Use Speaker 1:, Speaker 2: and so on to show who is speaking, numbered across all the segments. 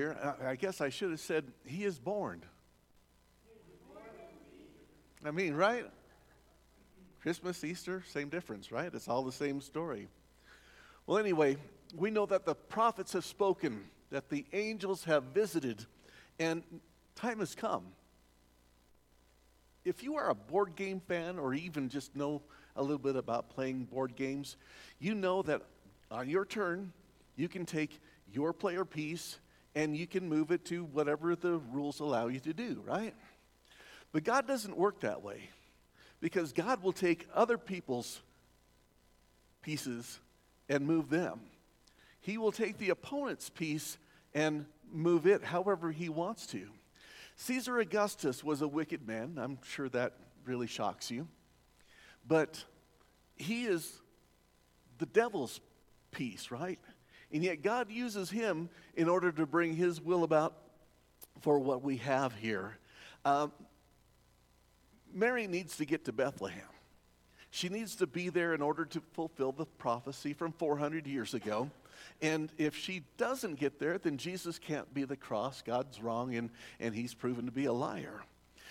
Speaker 1: here, I guess I should have said, He is born. I mean, right? Christmas, Easter, same difference, right? It's all the same story. Well, anyway, we know that the prophets have spoken, that the angels have visited, and time has come. If you are a board game fan or even just know a little bit about playing board games, you know that on your turn, you can take your player piece and you can move it to whatever the rules allow you to do, right? But God doesn't work that way because God will take other people's pieces and move them. He will take the opponent's piece and move it however he wants to. Caesar Augustus was a wicked man. I'm sure that really shocks you. But he is the devil's piece, right? And yet God uses him in order to bring his will about for what we have here. Um, Mary needs to get to Bethlehem. She needs to be there in order to fulfill the prophecy from 400 years ago. And if she doesn't get there, then Jesus can't be the cross. God's wrong, and, and he's proven to be a liar.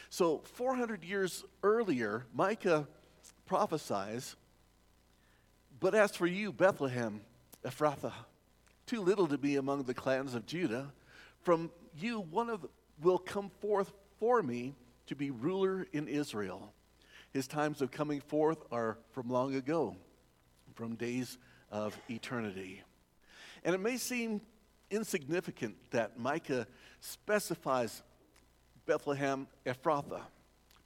Speaker 1: So, 400 years earlier, Micah prophesies, But as for you, Bethlehem, Ephrathah, too little to be among the clans of Judah. From you, one of will come forth for me to be ruler in Israel. His times of coming forth are from long ago, from days of eternity. And it may seem insignificant that Micah specifies Bethlehem Ephrathah.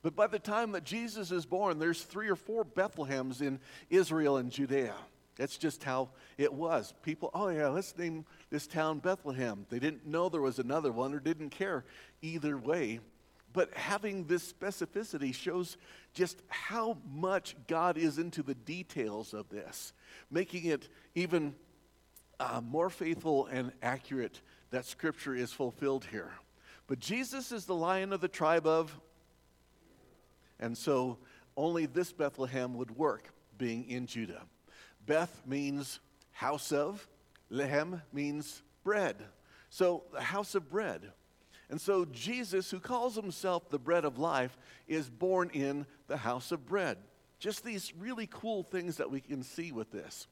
Speaker 1: But by the time that Jesus is born, there's three or four Bethlehems in Israel and Judea. That's just how it was. People, oh yeah, let's name this town Bethlehem. They didn't know there was another one or didn't care either way. But having this specificity shows just how much God is into the details of this, making it even uh, more faithful and accurate that Scripture is fulfilled here. But Jesus is the lion of the tribe of, and so only this Bethlehem would work, being in Judah. Beth means house of, Lehem means bread. So, the house of bread. And so, Jesus, who calls himself the bread of life, is born in the house of bread. Just these really cool things that we can see with this.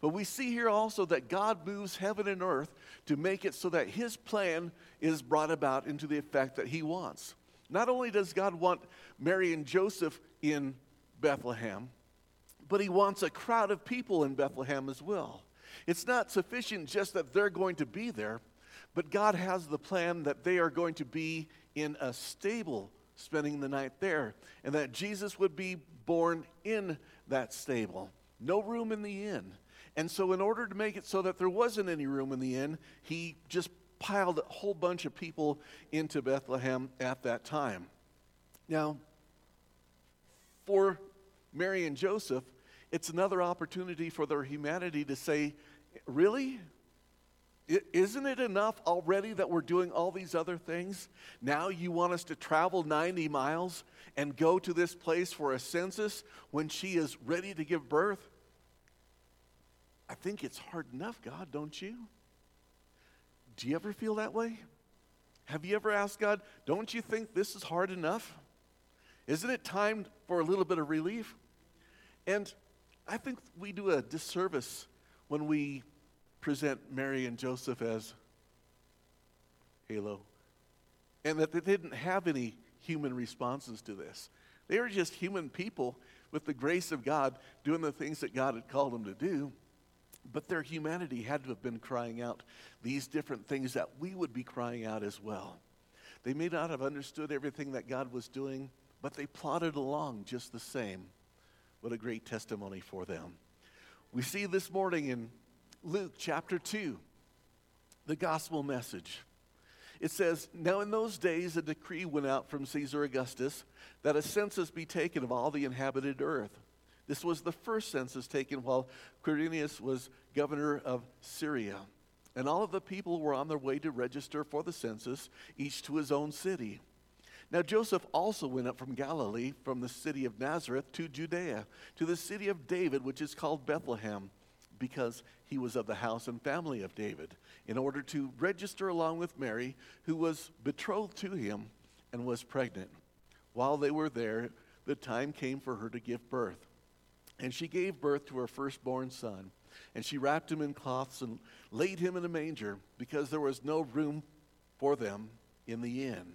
Speaker 1: But we see here also that God moves heaven and earth to make it so that his plan is brought about into the effect that he wants. Not only does God want Mary and Joseph in Bethlehem, but he wants a crowd of people in Bethlehem as well. It's not sufficient just that they're going to be there, but God has the plan that they are going to be in a stable spending the night there, and that Jesus would be born in that stable. No room in the inn. And so, in order to make it so that there wasn't any room in the inn, he just piled a whole bunch of people into Bethlehem at that time. Now, for Mary and Joseph, it's another opportunity for their humanity to say, Really? Isn't it enough already that we're doing all these other things? Now you want us to travel 90 miles and go to this place for a census when she is ready to give birth? I think it's hard enough, God, don't you? Do you ever feel that way? Have you ever asked God, don't you think this is hard enough? Isn't it time for a little bit of relief? And I think we do a disservice when we present Mary and Joseph as halo, and that they didn't have any human responses to this. They were just human people with the grace of God doing the things that God had called them to do. But their humanity had to have been crying out these different things that we would be crying out as well. They may not have understood everything that God was doing, but they plodded along just the same. What a great testimony for them. We see this morning in Luke chapter 2, the gospel message. It says, Now in those days a decree went out from Caesar Augustus that a census be taken of all the inhabited earth. This was the first census taken while Quirinius was governor of Syria. And all of the people were on their way to register for the census, each to his own city. Now Joseph also went up from Galilee, from the city of Nazareth to Judea, to the city of David, which is called Bethlehem, because he was of the house and family of David, in order to register along with Mary, who was betrothed to him and was pregnant. While they were there, the time came for her to give birth. And she gave birth to her firstborn son. And she wrapped him in cloths and laid him in a manger because there was no room for them in the inn.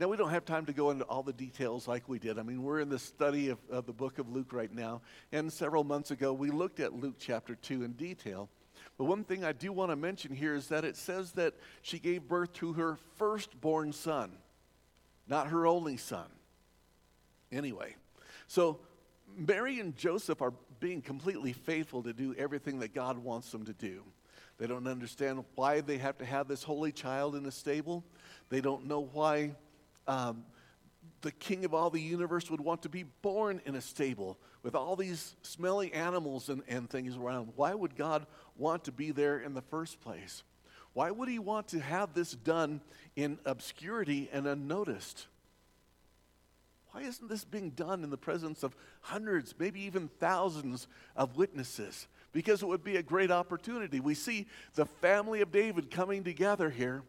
Speaker 1: Now, we don't have time to go into all the details like we did. I mean, we're in the study of, of the book of Luke right now. And several months ago, we looked at Luke chapter 2 in detail. But one thing I do want to mention here is that it says that she gave birth to her firstborn son, not her only son. Anyway, so Mary and Joseph are being completely faithful to do everything that God wants them to do. They don't understand why they have to have this holy child in a stable. They don't know why um, the king of all the universe would want to be born in a stable with all these smelly animals and, and things around. Why would God want to be there in the first place? Why would he want to have this done in obscurity and unnoticed? Why isn't this being done in the presence of hundreds, maybe even thousands of witnesses? Because it would be a great opportunity. We see the family of David coming together here,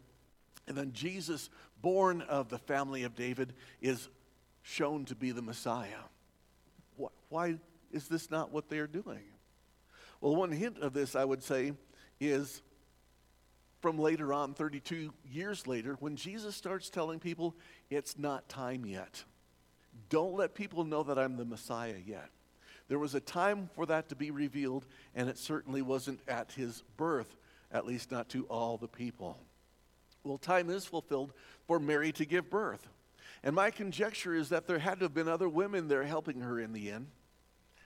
Speaker 1: and then Jesus, born of the family of David, is shown to be the Messiah. Why is this not what they are doing? Well, one hint of this, I would say, is from later on, 32 years later, when Jesus starts telling people, it's not time yet. Don't let people know that I'm the Messiah yet. There was a time for that to be revealed, and it certainly wasn't at his birth, at least not to all the people. Well, time is fulfilled for Mary to give birth. And my conjecture is that there had to have been other women there helping her in the end.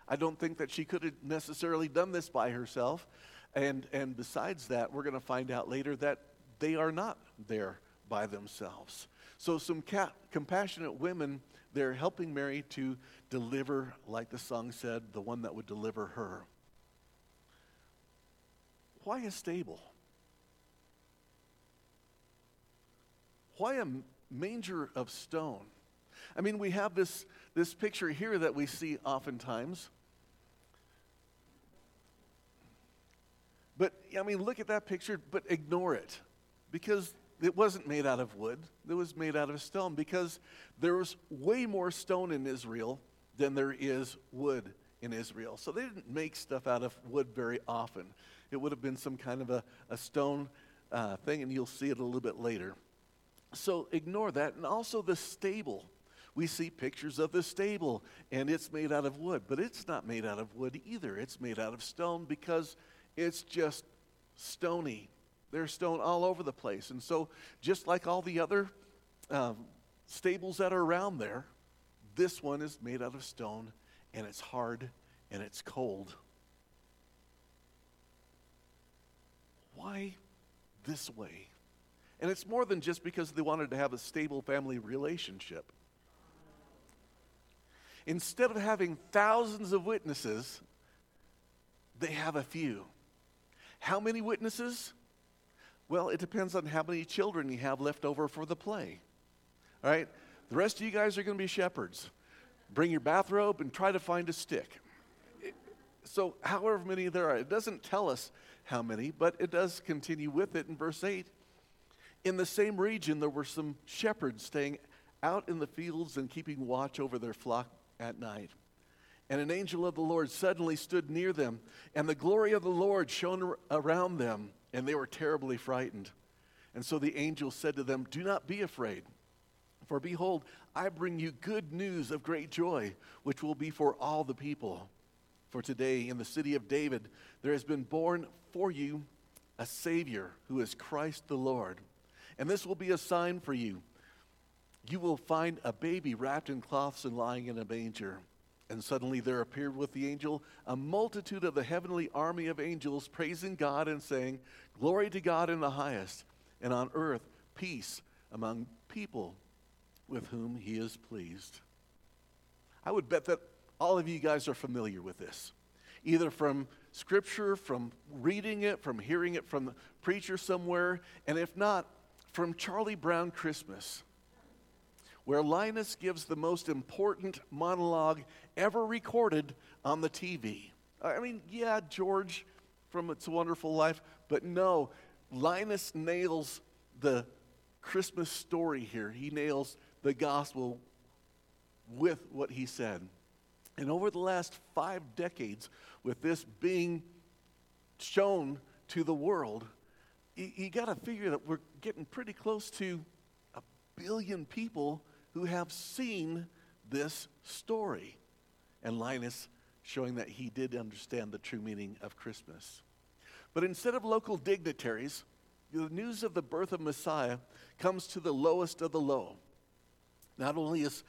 Speaker 1: I don't think that she could have necessarily done this by herself. And, and besides that, we're going to find out later that they are not there by themselves. So, some ca- compassionate women they're helping Mary to deliver, like the song said, the one that would deliver her. Why a stable? Why a manger of stone? I mean, we have this, this picture here that we see oftentimes. But, I mean, look at that picture, but ignore it. Because it wasn't made out of wood, it was made out of stone because there was way more stone in Israel than there is wood in Israel. So they didn't make stuff out of wood very often. It would have been some kind of a, a stone uh, thing, and you'll see it a little bit later. So ignore that. And also the stable. We see pictures of the stable, and it's made out of wood, but it's not made out of wood either. It's made out of stone because it's just stony there's stone all over the place. And so, just like all the other um, stables that are around there, this one is made out of stone and it's hard and it's cold. Why this way? And it's more than just because they wanted to have a stable family relationship. Instead of having thousands of witnesses, they have a few. How many witnesses? Well, it depends on how many children you have left over for the play. All right? The rest of you guys are going to be shepherds. Bring your bathrobe and try to find a stick. So, however many there are, it doesn't tell us how many, but it does continue with it in verse 8. In the same region, there were some shepherds staying out in the fields and keeping watch over their flock at night. And an angel of the Lord suddenly stood near them, and the glory of the Lord shone around them and they were terribly frightened. And so the angel said to them, Do not be afraid, for behold, I bring you good news of great joy, which will be for all the people. For today, in the city of David, there has been born for you a Savior who is Christ the Lord. And this will be a sign for you. You will find a baby wrapped in cloths and lying in a manger. And suddenly there appeared with the angel a multitude of the heavenly army of angels praising God and saying, Glory to God in the highest, and on earth peace among people with whom he is pleased. I would bet that all of you guys are familiar with this, either from scripture, from reading it, from hearing it from the preacher somewhere, and if not, from Charlie Brown Christmas where Linus gives the most important monologue ever recorded on the TV. I mean, yeah, George from It's a Wonderful Life. But no, Linus nails the Christmas story here. He nails the gospel with what he said. And over the last five decades, with this being shown to the world, you, you got to figure that we're getting pretty close to a billion people who have seen this story. And Linus showing that he did understand the true meaning of Christmas. But instead of local dignitaries, the news of the birth of Messiah comes to the lowest of the low. Not only is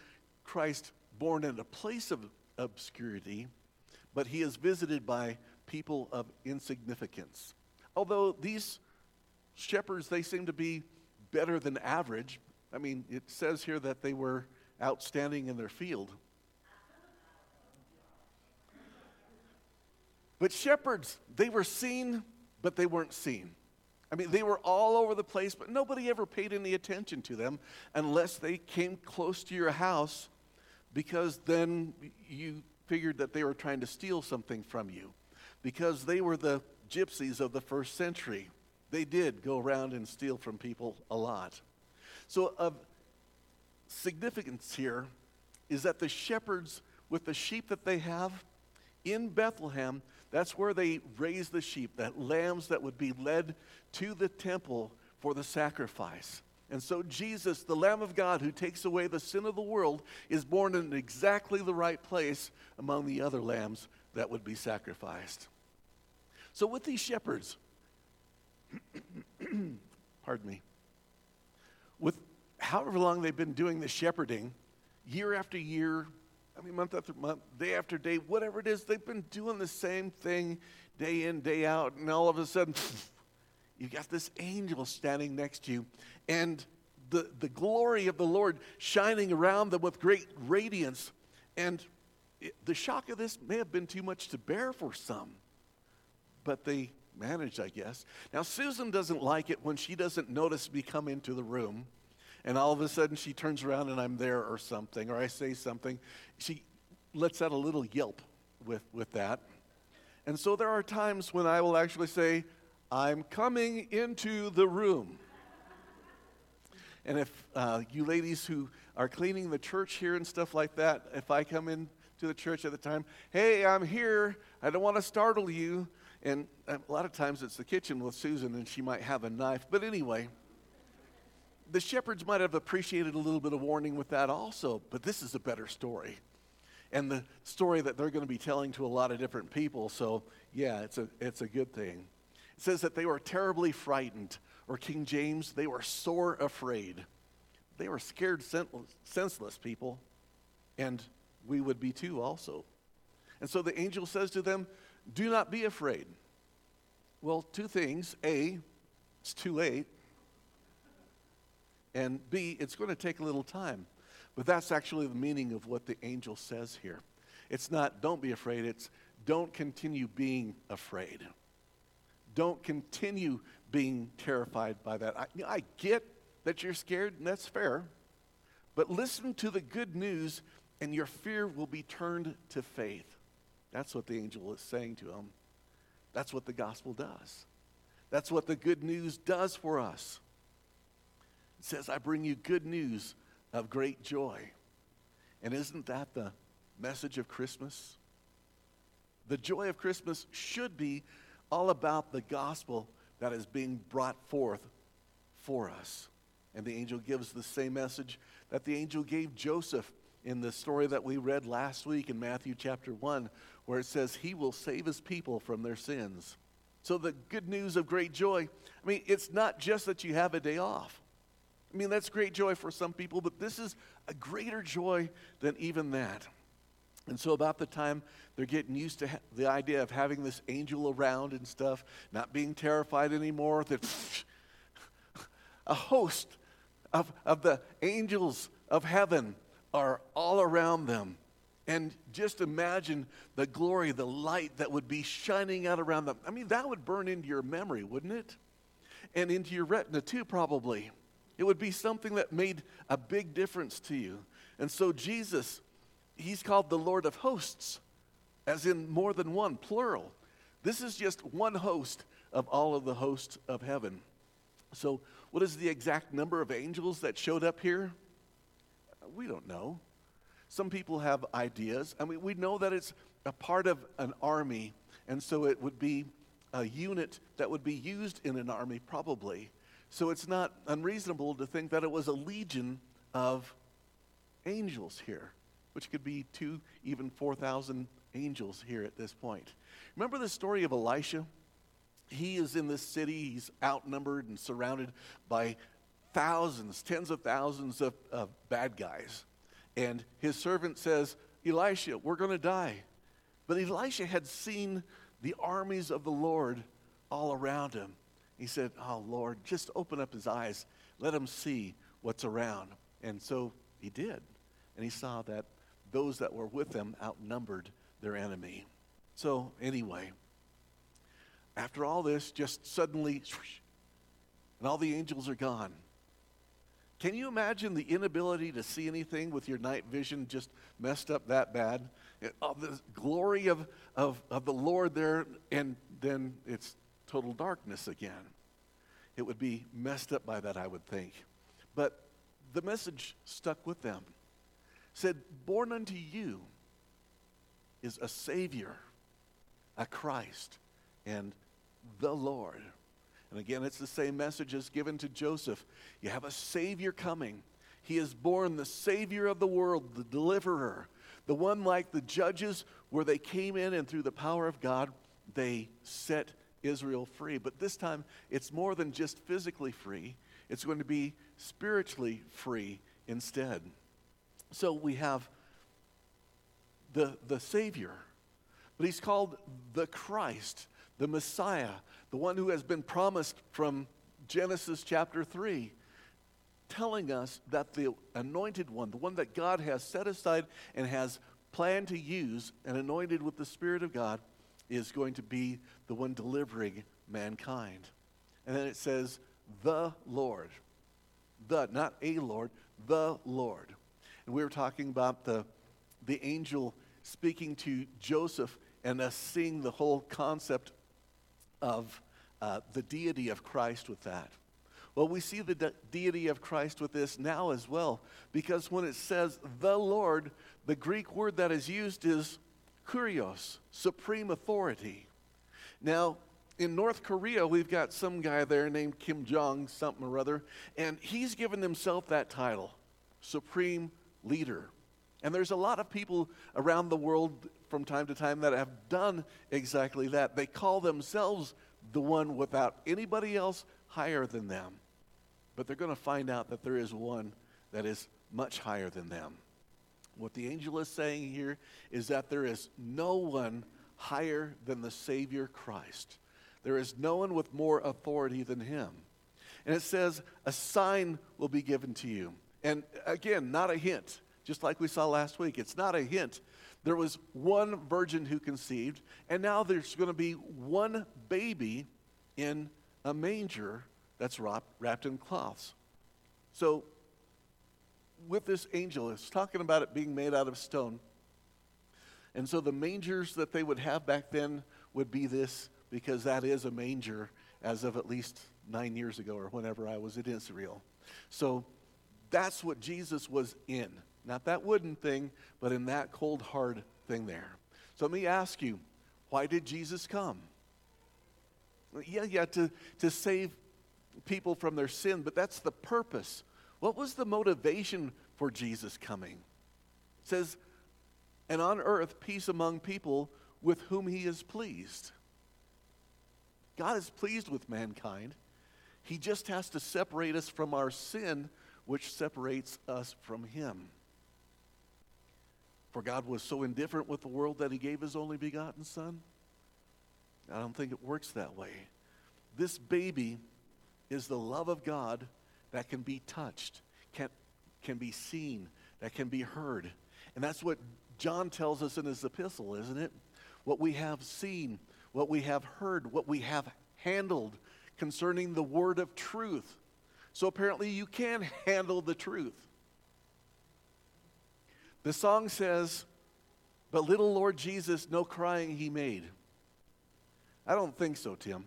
Speaker 1: Christ born in a place of obscurity, but he is visited by people of insignificance. Although these shepherds, they seem to be better than average. I mean, it says here that they were outstanding in their field. But shepherds, they were seen, but they weren't seen. I mean, they were all over the place, but nobody ever paid any attention to them unless they came close to your house because then you figured that they were trying to steal something from you. Because they were the gypsies of the first century. They did go around and steal from people a lot. So, of significance here is that the shepherds, with the sheep that they have in Bethlehem, that's where they raise the sheep, that lambs that would be led to the temple for the sacrifice. And so Jesus, the Lamb of God who takes away the sin of the world, is born in exactly the right place among the other lambs that would be sacrificed. So with these shepherds, pardon me, with however long they've been doing the shepherding, year after year, I mean, month after month, day after day, whatever it is, they've been doing the same thing day in, day out, and all of a sudden, you've got this angel standing next to you, and the, the glory of the Lord shining around them with great radiance. And it, the shock of this may have been too much to bear for some, but they managed, I guess. Now, Susan doesn't like it when she doesn't notice me come into the room and all of a sudden she turns around and I'm there or something, or I say something. She lets out a little yelp with, with that. And so there are times when I will actually say, I'm coming into the room. And if uh, you ladies who are cleaning the church here and stuff like that, if I come in to the church at the time, hey, I'm here. I don't want to startle you. And um, a lot of times it's the kitchen with Susan, and she might have a knife. But anyway, the shepherds might have appreciated a little bit of warning with that also, but this is a better story. And the story that they're going to be telling to a lot of different people. So, yeah, it's a, it's a good thing. It says that they were terribly frightened, or King James, they were sore afraid. They were scared, senseless people, and we would be too also. And so the angel says to them, Do not be afraid. Well, two things. A, it's too late. And B, it's going to take a little time. But that's actually the meaning of what the angel says here. It's not, don't be afraid, it's, don't continue being afraid. Don't continue being terrified by that. I, I get that you're scared, and that's fair. But listen to the good news, and your fear will be turned to faith. That's what the angel is saying to him. That's what the gospel does. That's what the good news does for us. It says, I bring you good news of great joy. And isn't that the message of Christmas? The joy of Christmas should be all about the gospel that is being brought forth for us. And the angel gives the same message that the angel gave Joseph in the story that we read last week in Matthew chapter 1, where it says, He will save His people from their sins. So, the good news of great joy, I mean, it's not just that you have a day off. I mean, that's great joy for some people, but this is a greater joy than even that. And so, about the time they're getting used to ha- the idea of having this angel around and stuff, not being terrified anymore, that a host of, of the angels of heaven are all around them. And just imagine the glory, the light that would be shining out around them. I mean, that would burn into your memory, wouldn't it? And into your retina, too, probably. It would be something that made a big difference to you. And so Jesus, he's called the Lord of hosts, as in more than one, plural. This is just one host of all of the hosts of heaven. So, what is the exact number of angels that showed up here? We don't know. Some people have ideas. I mean, we know that it's a part of an army, and so it would be a unit that would be used in an army, probably. So it's not unreasonable to think that it was a legion of angels here, which could be two, even 4,000 angels here at this point. Remember the story of Elisha? He is in this city, he's outnumbered and surrounded by thousands, tens of thousands of, of bad guys. And his servant says, Elisha, we're going to die. But Elisha had seen the armies of the Lord all around him. He said, Oh, Lord, just open up his eyes. Let him see what's around. And so he did. And he saw that those that were with him outnumbered their enemy. So, anyway, after all this, just suddenly, and all the angels are gone. Can you imagine the inability to see anything with your night vision just messed up that bad? Oh, the glory of, of, of the Lord there, and then it's total darkness again. It would be messed up by that, I would think. But the message stuck with them. Said, Born unto you is a Savior, a Christ, and the Lord. And again, it's the same message as given to Joseph. You have a Savior coming. He is born the Savior of the world, the deliverer, the one like the judges, where they came in and through the power of God, they set Israel free. But this time, it's more than just physically free, it's going to be spiritually free instead. So we have the, the Savior, but he's called the Christ, the Messiah, the one who has been promised from Genesis chapter 3, telling us that the anointed one, the one that God has set aside and has planned to use and anointed with the Spirit of God, is going to be the one delivering mankind. And then it says, the Lord. The, not a Lord, the Lord. And we were talking about the, the angel speaking to Joseph and us seeing the whole concept of uh, the deity of Christ with that. Well, we see the de- deity of Christ with this now as well, because when it says the Lord, the Greek word that is used is kurios, supreme authority. Now, in North Korea, we've got some guy there named Kim Jong, something or other, and he's given himself that title, Supreme Leader. And there's a lot of people around the world from time to time that have done exactly that. They call themselves the one without anybody else higher than them. But they're going to find out that there is one that is much higher than them. What the angel is saying here is that there is no one higher than the Savior Christ. There is no one with more authority than him. And it says, a sign will be given to you. And again, not a hint, just like we saw last week. It's not a hint. There was one virgin who conceived, and now there's going to be one baby in a manger that's wrapped in cloths. So with this angel. It's talking about it being made out of stone. And so the mangers that they would have back then would be this, because that is a manger as of at least nine years ago or whenever I was in Israel. So that's what Jesus was in. Not that wooden thing, but in that cold, hard thing there. So let me ask you, why did Jesus come? Yeah, yeah, to, to save people from their sin, but that's the purpose what was the motivation for Jesus coming? It says, and on earth, peace among people with whom he is pleased. God is pleased with mankind. He just has to separate us from our sin, which separates us from him. For God was so indifferent with the world that he gave his only begotten Son? I don't think it works that way. This baby is the love of God that can be touched, can, can be seen, that can be heard. And that's what John tells us in his epistle, isn't it? What we have seen, what we have heard, what we have handled concerning the word of truth. So apparently you can handle the truth. The song says, But little Lord Jesus, no crying he made. I don't think so, Tim.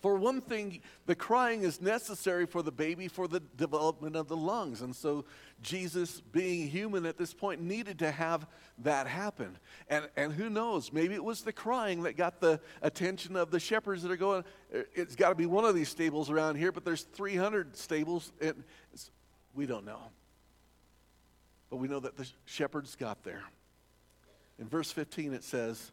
Speaker 1: For one thing, the crying is necessary for the baby for the development of the lungs. And so Jesus, being human at this point, needed to have that happen. And, and who knows, maybe it was the crying that got the attention of the shepherds that are going, it's got to be one of these stables around here, but there's 300 stables. And we don't know. But we know that the shepherds got there. In verse 15, it says,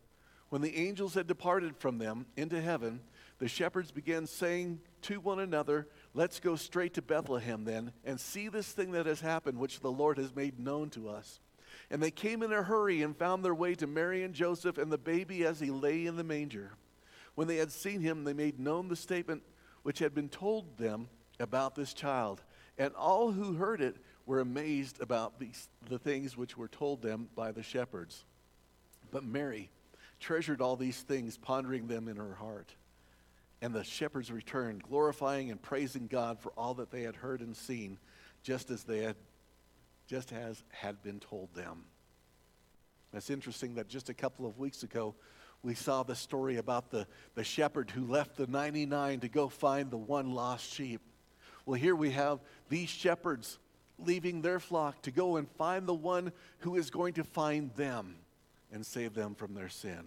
Speaker 1: When the angels had departed from them into heaven, the shepherds began saying to one another, Let's go straight to Bethlehem then and see this thing that has happened, which the Lord has made known to us. And they came in a hurry and found their way to Mary and Joseph and the baby as he lay in the manger. When they had seen him, they made known the statement which had been told them about this child. And all who heard it were amazed about these, the things which were told them by the shepherds. But Mary treasured all these things, pondering them in her heart. And the shepherds returned, glorifying and praising God for all that they had heard and seen, just as they had just as had been told them. It's interesting that just a couple of weeks ago, we saw the story about the, the shepherd who left the 99 to go find the one lost sheep. Well, here we have these shepherds leaving their flock to go and find the one who is going to find them and save them from their sin.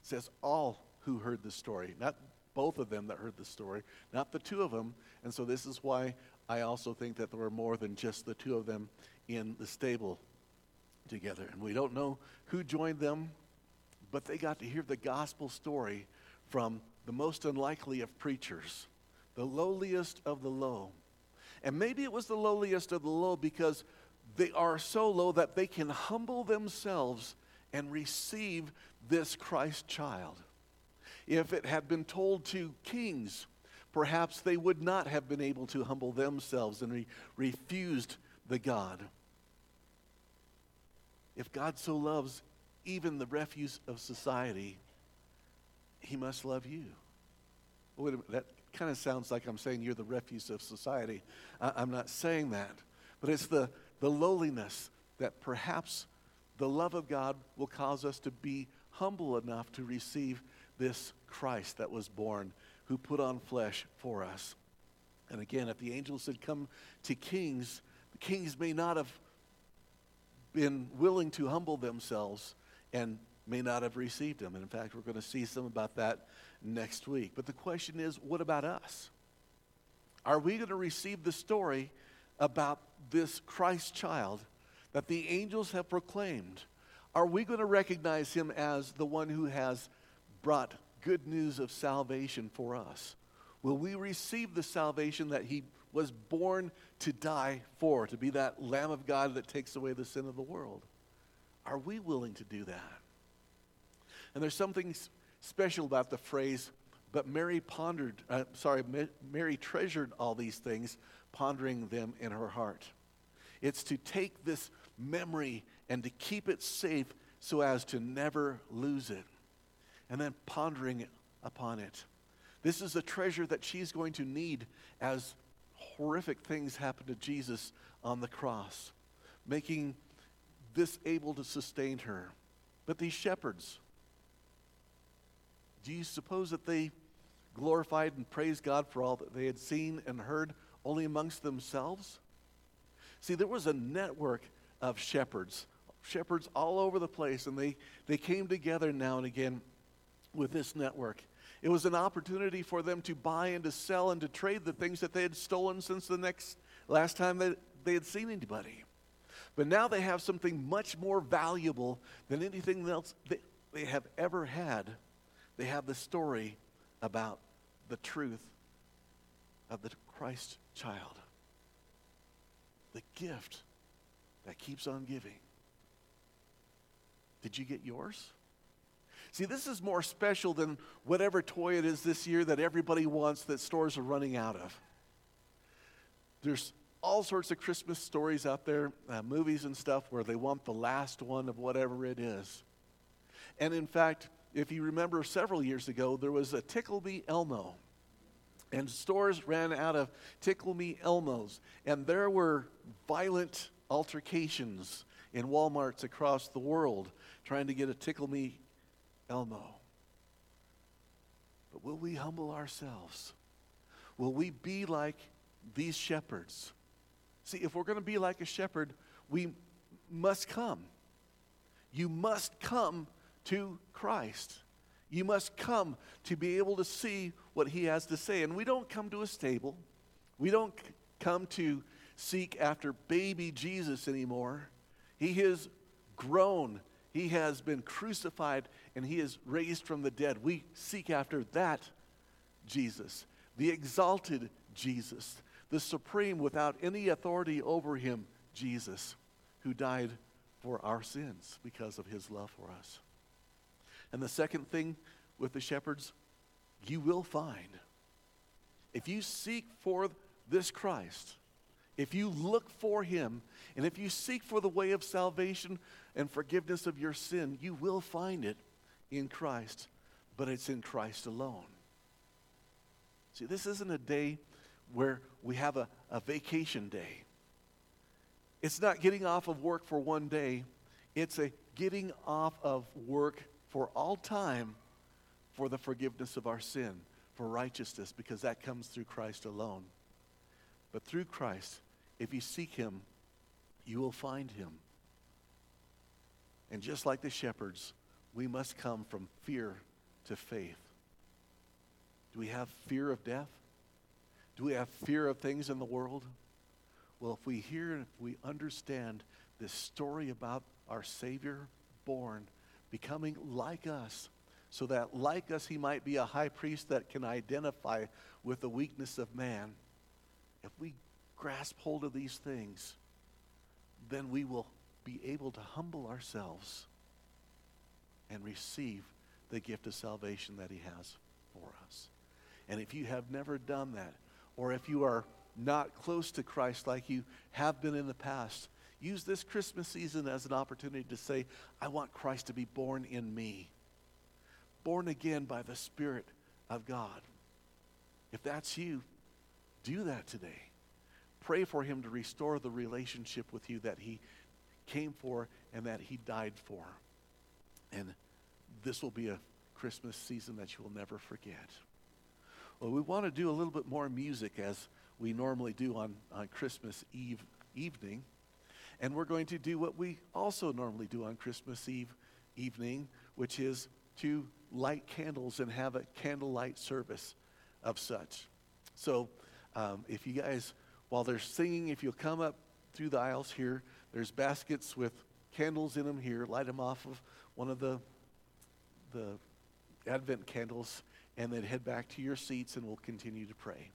Speaker 1: It says all who heard the story, not both of them that heard the story, not the two of them. And so this is why I also think that there were more than just the two of them in the stable together. And we don't know who joined them, but they got to hear the gospel story from the most unlikely of preachers, the lowliest of the low. And maybe it was the lowliest of the low because they are so low that they can humble themselves and receive this Christ child. If it had been told to kings, perhaps they would not have been able to humble themselves and re- refused the God. If God so loves even the refuse of society, he must love you. Wait a minute, that kind of sounds like I'm saying you're the refuse of society. I, I'm not saying that. But it's the, the lowliness that perhaps the love of God will cause us to be humble enough to receive this Christ that was born, who put on flesh for us. And again, if the angels had come to kings, the kings may not have been willing to humble themselves and may not have received him. And in fact, we're going to see some about that next week. But the question is what about us? Are we going to receive the story about this Christ child that the angels have proclaimed? Are we going to recognize him as the one who has brought good news of salvation for us? Will we receive the salvation that he was born to die for, to be that Lamb of God that takes away the sin of the world? Are we willing to do that? And there's something special about the phrase, but Mary pondered, uh, sorry, Mary treasured all these things, pondering them in her heart. It's to take this memory and to keep it safe so as to never lose it and then pondering upon it. This is a treasure that she's going to need as horrific things happen to Jesus on the cross, making this able to sustain her. But these shepherds, do you suppose that they glorified and praised God for all that they had seen and heard only amongst themselves? See, there was a network of shepherds, shepherds all over the place, and they, they came together now and again with this network. It was an opportunity for them to buy and to sell and to trade the things that they had stolen since the next last time that they had seen anybody. But now they have something much more valuable than anything else they have ever had. They have the story about the truth of the Christ child, the gift that keeps on giving. Did you get yours? See, this is more special than whatever toy it is this year that everybody wants that stores are running out of. There's all sorts of Christmas stories out there, uh, movies and stuff, where they want the last one of whatever it is. And in fact, if you remember several years ago, there was a Tickle Me Elmo. And stores ran out of Tickle Me Elmos. And there were violent altercations in Walmarts across the world trying to get a Tickle Me Elmo. But will we humble ourselves? Will we be like these shepherds? See, if we're going to be like a shepherd, we must come. You must come to Christ. You must come to be able to see what he has to say. And we don't come to a stable. We don't come to seek after baby Jesus anymore. He has grown. He has been crucified and he is raised from the dead. We seek after that Jesus, the exalted Jesus, the supreme without any authority over him, Jesus, who died for our sins because of his love for us. And the second thing with the shepherds, you will find. If you seek for this Christ, if you look for him, and if you seek for the way of salvation and forgiveness of your sin, you will find it in Christ, but it's in Christ alone. See, this isn't a day where we have a, a vacation day. It's not getting off of work for one day, it's a getting off of work for all time for the forgiveness of our sin, for righteousness, because that comes through Christ alone. But through Christ, if you seek him, you will find him. And just like the shepherds, we must come from fear to faith. Do we have fear of death? Do we have fear of things in the world? Well, if we hear and if we understand this story about our Savior born, becoming like us, so that like us he might be a high priest that can identify with the weakness of man, if we grasp hold of these things, then we will be able to humble ourselves and receive the gift of salvation that he has for us. And if you have never done that, or if you are not close to Christ like you have been in the past, use this Christmas season as an opportunity to say, I want Christ to be born in me, born again by the Spirit of God. If that's you, do that today. Pray for him to restore the relationship with you that he came for and that he died for. And this will be a Christmas season that you will never forget. Well, we want to do a little bit more music as we normally do on, on Christmas Eve evening. And we're going to do what we also normally do on Christmas Eve evening, which is to light candles and have a candlelight service of such. So um, if you guys, while they're singing, if you'll come up through the aisles here, there's baskets with candles in them here. Light them off of one of the, the Advent candles and then head back to your seats and we'll continue to pray.